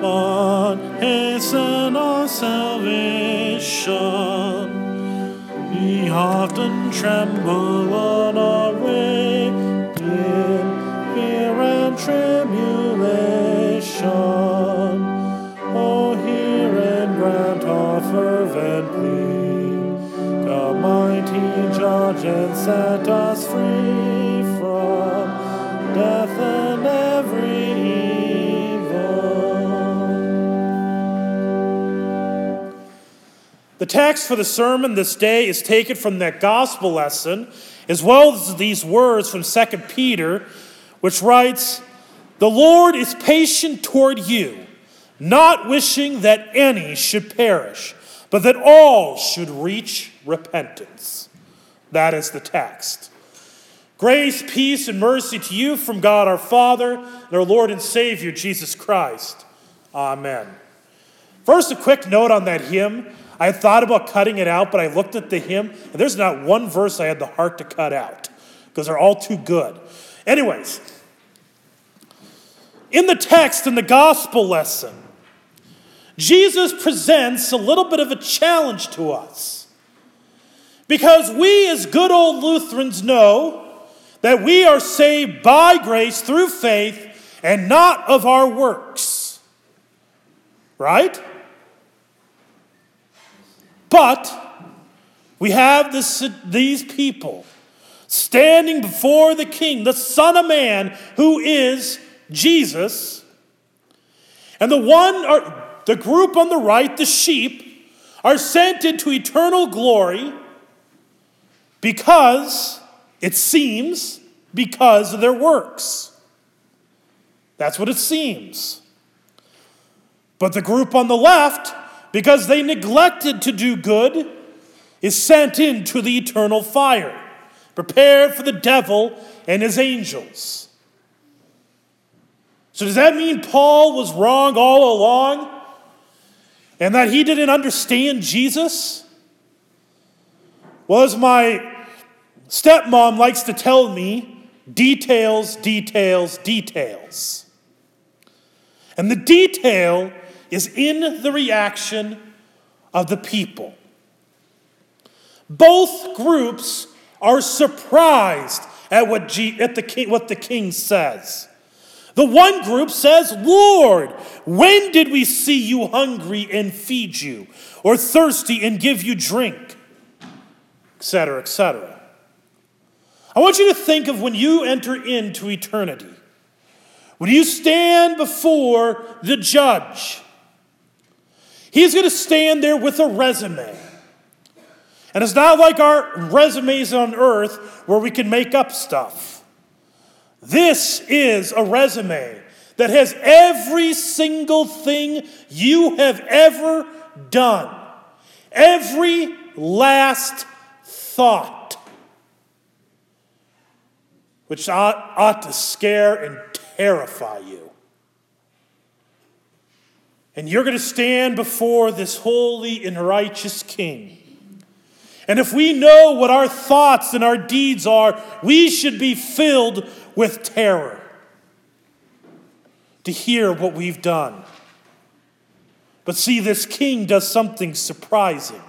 but hasten our salvation. We often tremble on our way in fear and tribulation. Oh, hear and grant our fervent plea. The mighty judge and set us free The text for the sermon this day is taken from that gospel lesson, as well as these words from 2 Peter, which writes, The Lord is patient toward you, not wishing that any should perish, but that all should reach repentance. That is the text. Grace, peace, and mercy to you from God our Father and our Lord and Savior, Jesus Christ. Amen. First, a quick note on that hymn. I thought about cutting it out, but I looked at the hymn, and there's not one verse I had the heart to cut out because they're all too good. Anyways, in the text, in the gospel lesson, Jesus presents a little bit of a challenge to us. Because we, as good old Lutherans, know that we are saved by grace through faith and not of our works. Right? But we have this, these people standing before the King, the Son of Man, who is Jesus. And the one, or the group on the right, the sheep, are sent into eternal glory because, it seems, because of their works. That's what it seems. But the group on the left, because they neglected to do good, is sent into the eternal fire, prepared for the devil and his angels. So, does that mean Paul was wrong all along and that he didn't understand Jesus? Well, as my stepmom likes to tell me, details, details, details. And the detail is in the reaction of the people. Both groups are surprised at what, G, at the what the king says. The one group says, Lord, when did we see you hungry and feed you, or thirsty and give you drink? Etc., etc. I want you to think of when you enter into eternity. When you stand before the judge, he's going to stand there with a resume. And it's not like our resumes on earth where we can make up stuff. This is a resume that has every single thing you have ever done, every last thought, which ought, ought to scare and terrify you. And you're going to stand before this holy and righteous King. And if we know what our thoughts and our deeds are, we should be filled with terror to hear what we've done. But see, this king does something surprising.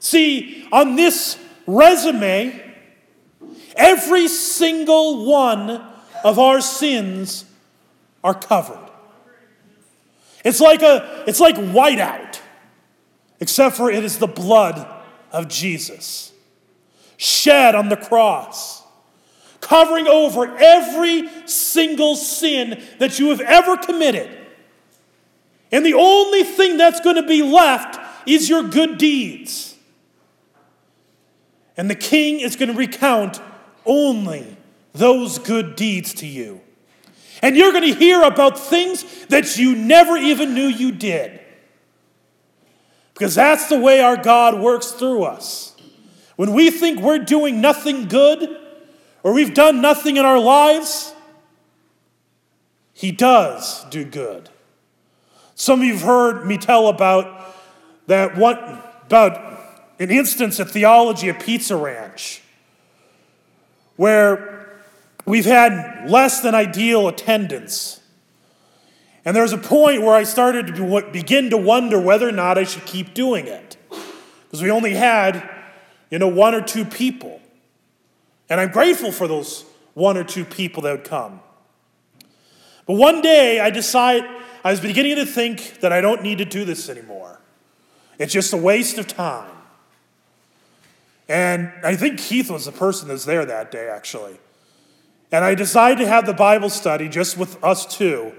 See, on this resume, every single one of our sins are covered. It's like a it's like whiteout, except for it is the blood of Jesus shed on the cross, covering over every single sin that you have ever committed. And the only thing that's going to be left is your good deeds. And the king is going to recount only those good deeds to you. And you're going to hear about things that you never even knew you did. Because that's the way our God works through us. When we think we're doing nothing good, or we've done nothing in our lives, He does do good. Some of you have heard me tell about that one about an instance of theology at Pizza Ranch where we've had less than ideal attendance. And there's a point where I started to begin to wonder whether or not I should keep doing it. Because we only had, you know, one or two people. And I'm grateful for those one or two people that would come. But one day I decided, I was beginning to think that I don't need to do this anymore. It's just a waste of time. And I think Keith was the person that was there that day, actually. And I decided to have the Bible study just with us two.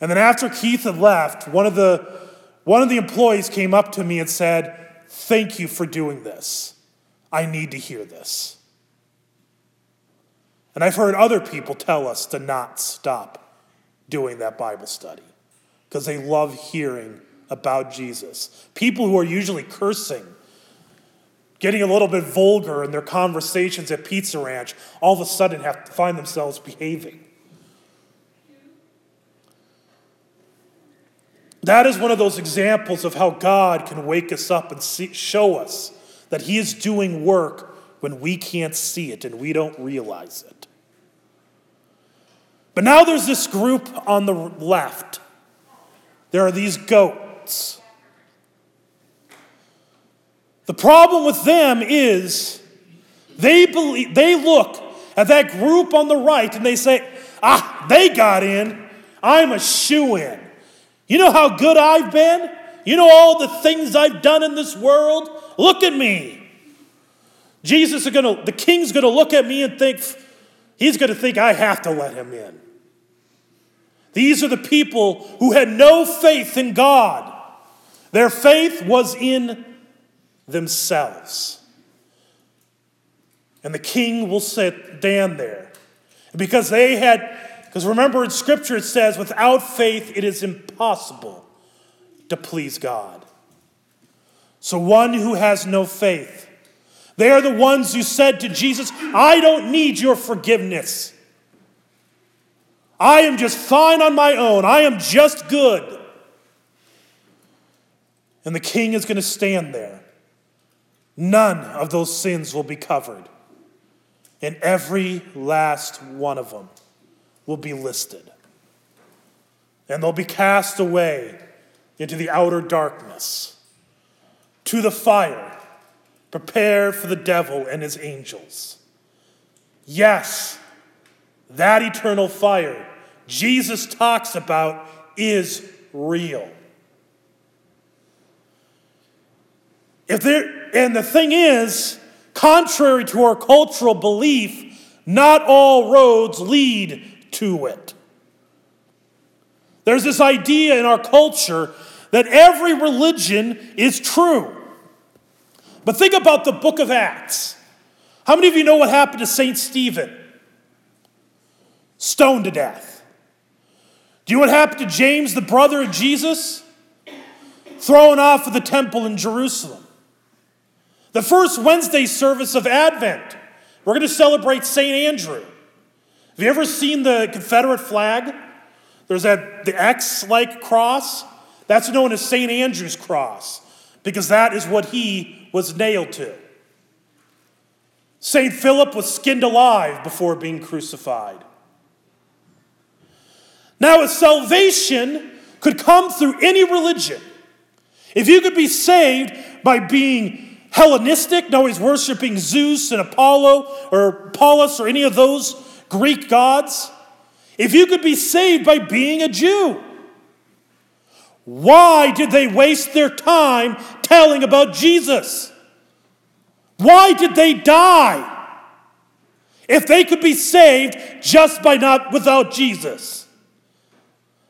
And then after Keith had left, one of the, one of the employees came up to me and said, Thank you for doing this. I need to hear this. And I've heard other people tell us to not stop doing that Bible study because they love hearing about Jesus. People who are usually cursing, getting a little bit vulgar in their conversations at Pizza Ranch, all of a sudden have to find themselves behaving. That is one of those examples of how God can wake us up and see, show us that He is doing work when we can't see it and we don't realize it. But now there's this group on the left. There are these goats. The problem with them is they believe they look at that group on the right and they say, "Ah, they got in. I'm a shoe in. You know how good I've been? You know all the things I've done in this world? Look at me." Jesus is going to the king's going to look at me and think he's going to think I have to let him in. These are the people who had no faith in God. Their faith was in themselves. And the king will sit down there. Because they had, because remember in Scripture it says, without faith it is impossible to please God. So one who has no faith, they are the ones who said to Jesus, I don't need your forgiveness. I am just fine on my own. I am just good. And the king is going to stand there. None of those sins will be covered. And every last one of them will be listed. And they'll be cast away into the outer darkness, to the fire, prepared for the devil and his angels. Yes, that eternal fire Jesus talks about is real. If there, and the thing is, contrary to our cultural belief, not all roads lead to it. There's this idea in our culture that every religion is true. But think about the book of Acts. How many of you know what happened to St. Stephen? Stoned to death. Do you know what happened to James, the brother of Jesus? Thrown off of the temple in Jerusalem. The first Wednesday service of Advent, we're going to celebrate St. Andrew. Have you ever seen the Confederate flag? There's that the X-like cross. That's known as St. Andrew's cross because that is what he was nailed to. St. Philip was skinned alive before being crucified. Now, if salvation could come through any religion, if you could be saved by being Hellenistic, no, he's worshiping Zeus and Apollo or Apollos or any of those Greek gods, if you could be saved by being a Jew, why did they waste their time telling about Jesus? Why did they die? If they could be saved just by not without Jesus.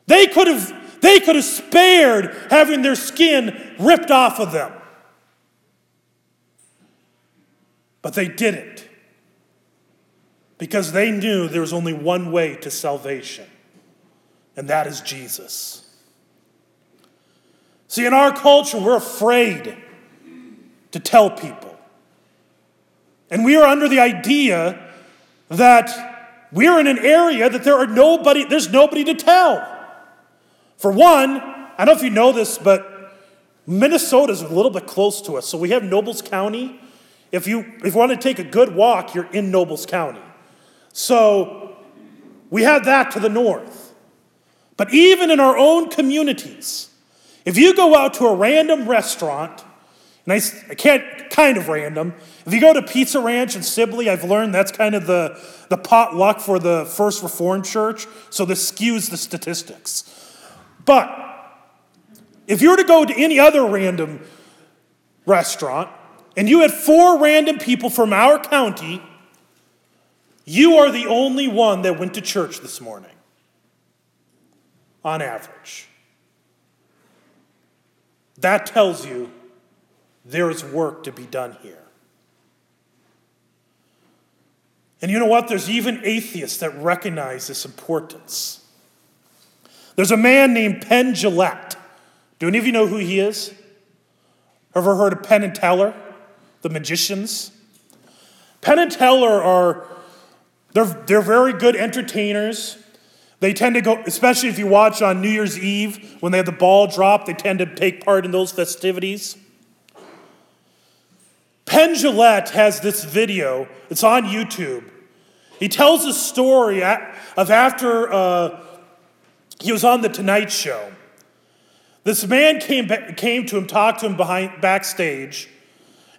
They could have, they could have spared having their skin ripped off of them. But they didn't. Because they knew there was only one way to salvation, and that is Jesus. See, in our culture, we're afraid to tell people. And we are under the idea that we're in an area that there are nobody, there's nobody to tell. For one, I don't know if you know this, but Minnesota is a little bit close to us. So we have Nobles County. If you, if you want to take a good walk, you're in Nobles County. So we have that to the north. But even in our own communities, if you go out to a random restaurant, and I, I can't, kind of random, if you go to Pizza Ranch in Sibley, I've learned that's kind of the, the potluck for the First Reformed Church, so this skews the statistics. But if you were to go to any other random restaurant and you had four random people from our county, you are the only one that went to church this morning, on average. That tells you there is work to be done here. And you know what? There's even atheists that recognize this importance. There's a man named Penn Jillette. Do any of you know who he is? Ever heard of Penn and Teller, the magicians? Penn and Teller are they're, they're very good entertainers. They tend to go, especially if you watch on New Year's Eve when they have the ball drop, they tend to take part in those festivities. Penn Jillette has this video, it's on YouTube. He tells a story of after uh, he was on the Tonight Show. This man came, came to him, talked to him behind backstage.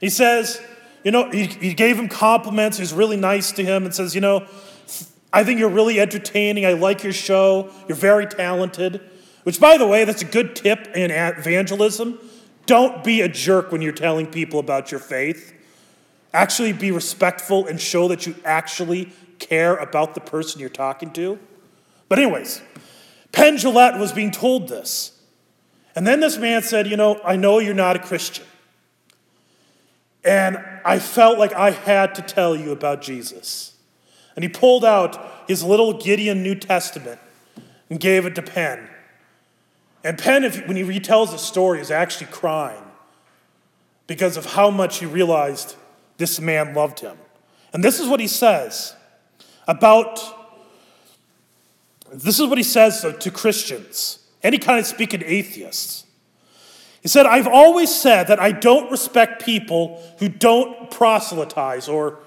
He says, you know, he, he gave him compliments. He was really nice to him and says, you know, I think you're really entertaining. I like your show. You're very talented. Which, by the way, that's a good tip in evangelism. Don't be a jerk when you're telling people about your faith. Actually, be respectful and show that you actually care about the person you're talking to. But, anyways, Penn Jillette was being told this. And then this man said, You know, I know you're not a Christian. And I felt like I had to tell you about Jesus. And he pulled out his little Gideon New Testament and gave it to Penn. And Penn, if, when he retells the story, is actually crying because of how much he realized this man loved him. And this is what he says about this is what he says to Christians, any kind of speaking atheists. He said, I've always said that I don't respect people who don't proselytize or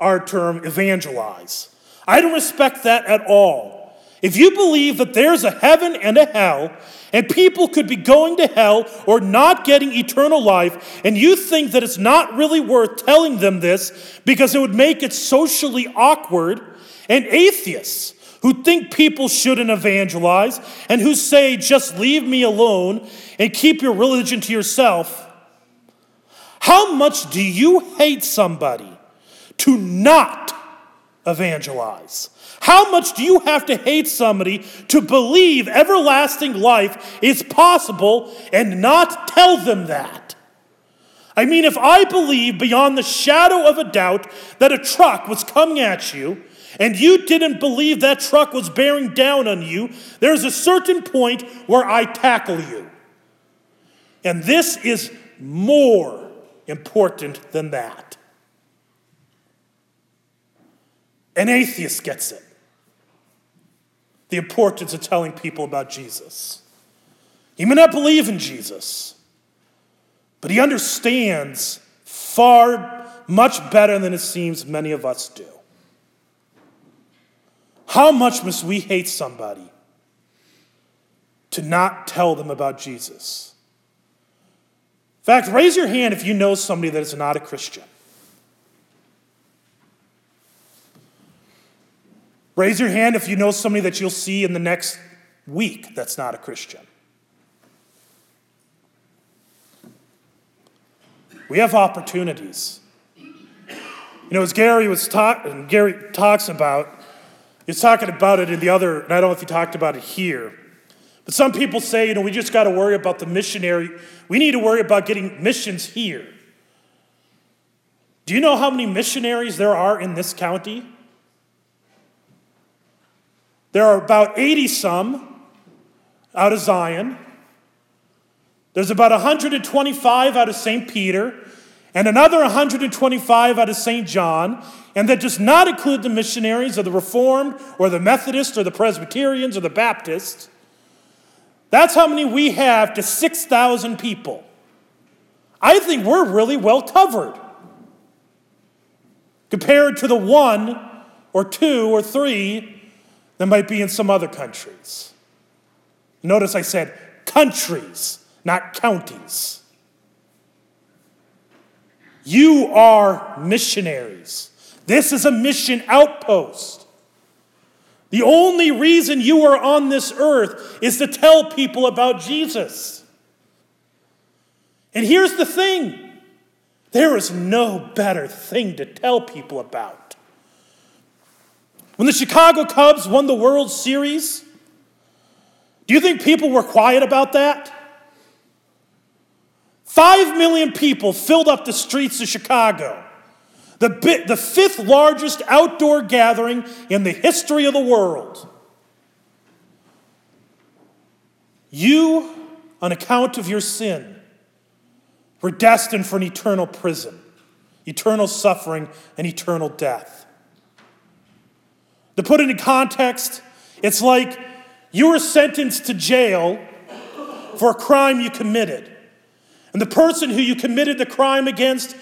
our term evangelize. I don't respect that at all. If you believe that there's a heaven and a hell, and people could be going to hell or not getting eternal life, and you think that it's not really worth telling them this because it would make it socially awkward, and atheists who think people shouldn't evangelize and who say, just leave me alone and keep your religion to yourself, how much do you hate somebody to not evangelize? How much do you have to hate somebody to believe everlasting life is possible and not tell them that? I mean, if I believe beyond the shadow of a doubt that a truck was coming at you, and you didn't believe that truck was bearing down on you, there's a certain point where I tackle you. And this is more important than that. An atheist gets it. The importance of telling people about Jesus. He may not believe in Jesus, but he understands far much better than it seems many of us do. How much must we hate somebody to not tell them about Jesus? In fact, raise your hand if you know somebody that is not a Christian. Raise your hand if you know somebody that you'll see in the next week that's not a Christian. We have opportunities. You know, as Gary was talking, Gary talks about, He's talking about it in the other, and I don't know if he talked about it here. But some people say, you know, we just got to worry about the missionary. We need to worry about getting missions here. Do you know how many missionaries there are in this county? There are about 80 some out of Zion. There's about 125 out of St. Peter. And another 125 out of St. John, and that does not include the missionaries of the Reformed or the Methodists or the Presbyterians or the Baptists. That's how many we have to 6,000 people. I think we're really well covered compared to the one or two or three that might be in some other countries. Notice I said countries, not counties. You are missionaries. This is a mission outpost. The only reason you are on this earth is to tell people about Jesus. And here's the thing there is no better thing to tell people about. When the Chicago Cubs won the World Series, do you think people were quiet about that? Five million people filled up the streets of Chicago, the, bit, the fifth largest outdoor gathering in the history of the world. You, on account of your sin, were destined for an eternal prison, eternal suffering, and eternal death. To put it in context, it's like you were sentenced to jail for a crime you committed. And the person who you committed the crime against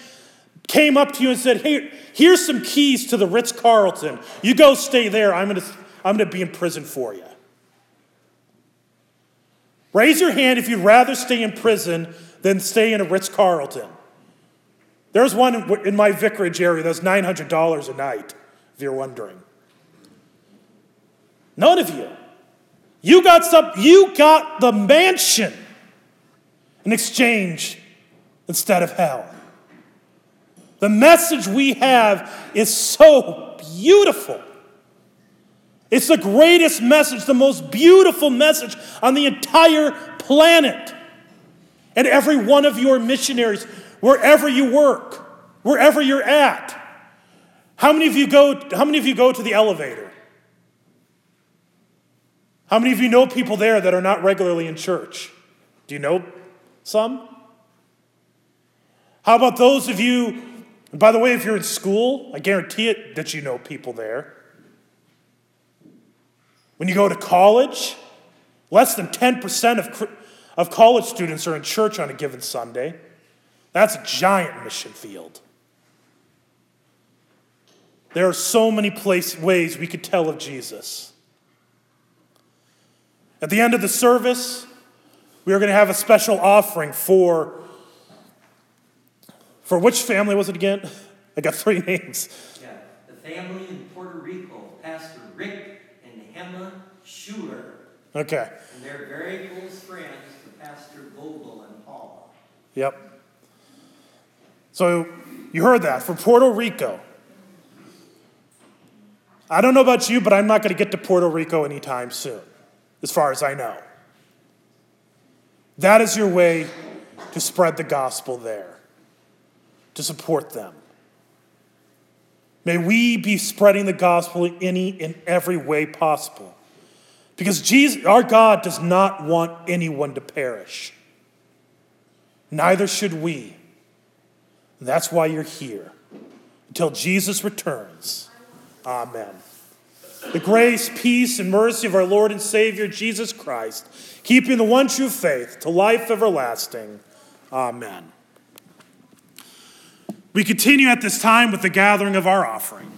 came up to you and said, Hey, here's some keys to the Ritz Carlton. You go stay there. I'm going to I'm going to be in prison for you. Raise your hand if you'd rather stay in prison than stay in a Ritz Carlton. There's one in my vicarage area that's $900 a night, if you're wondering. None of you. You got some, you got the mansion in exchange instead of hell. The message we have is so beautiful. It's the greatest message, the most beautiful message on the entire planet. And every one of your missionaries, wherever you work, wherever you're at, how many of you go, how many of you go to the elevator? How many of you know people there that are not regularly in church? Do you know some? How about those of you, by the way, if you're in school, I guarantee it that you know people there. When you go to college, less than 10% of, of college students are in church on a given Sunday. That's a giant mission field. There are so many place, ways we could tell of Jesus. At the end of the service, we are going to have a special offering for for which family was it again? I got three names. Yeah, the family in Puerto Rico, Pastor Rick and Hema Schuler. Okay. And they're very close friends to Pastor Vogel and Paul. Yep. So you heard that for Puerto Rico. I don't know about you, but I'm not going to get to Puerto Rico anytime soon as far as I know. That is your way to spread the gospel there, to support them. May we be spreading the gospel in any and every way possible. Because Jesus, our God does not want anyone to perish. Neither should we. That's why you're here. Until Jesus returns. Amen. The grace, peace, and mercy of our Lord and Savior Jesus Christ, keeping the one true faith to life everlasting. Amen. We continue at this time with the gathering of our offering.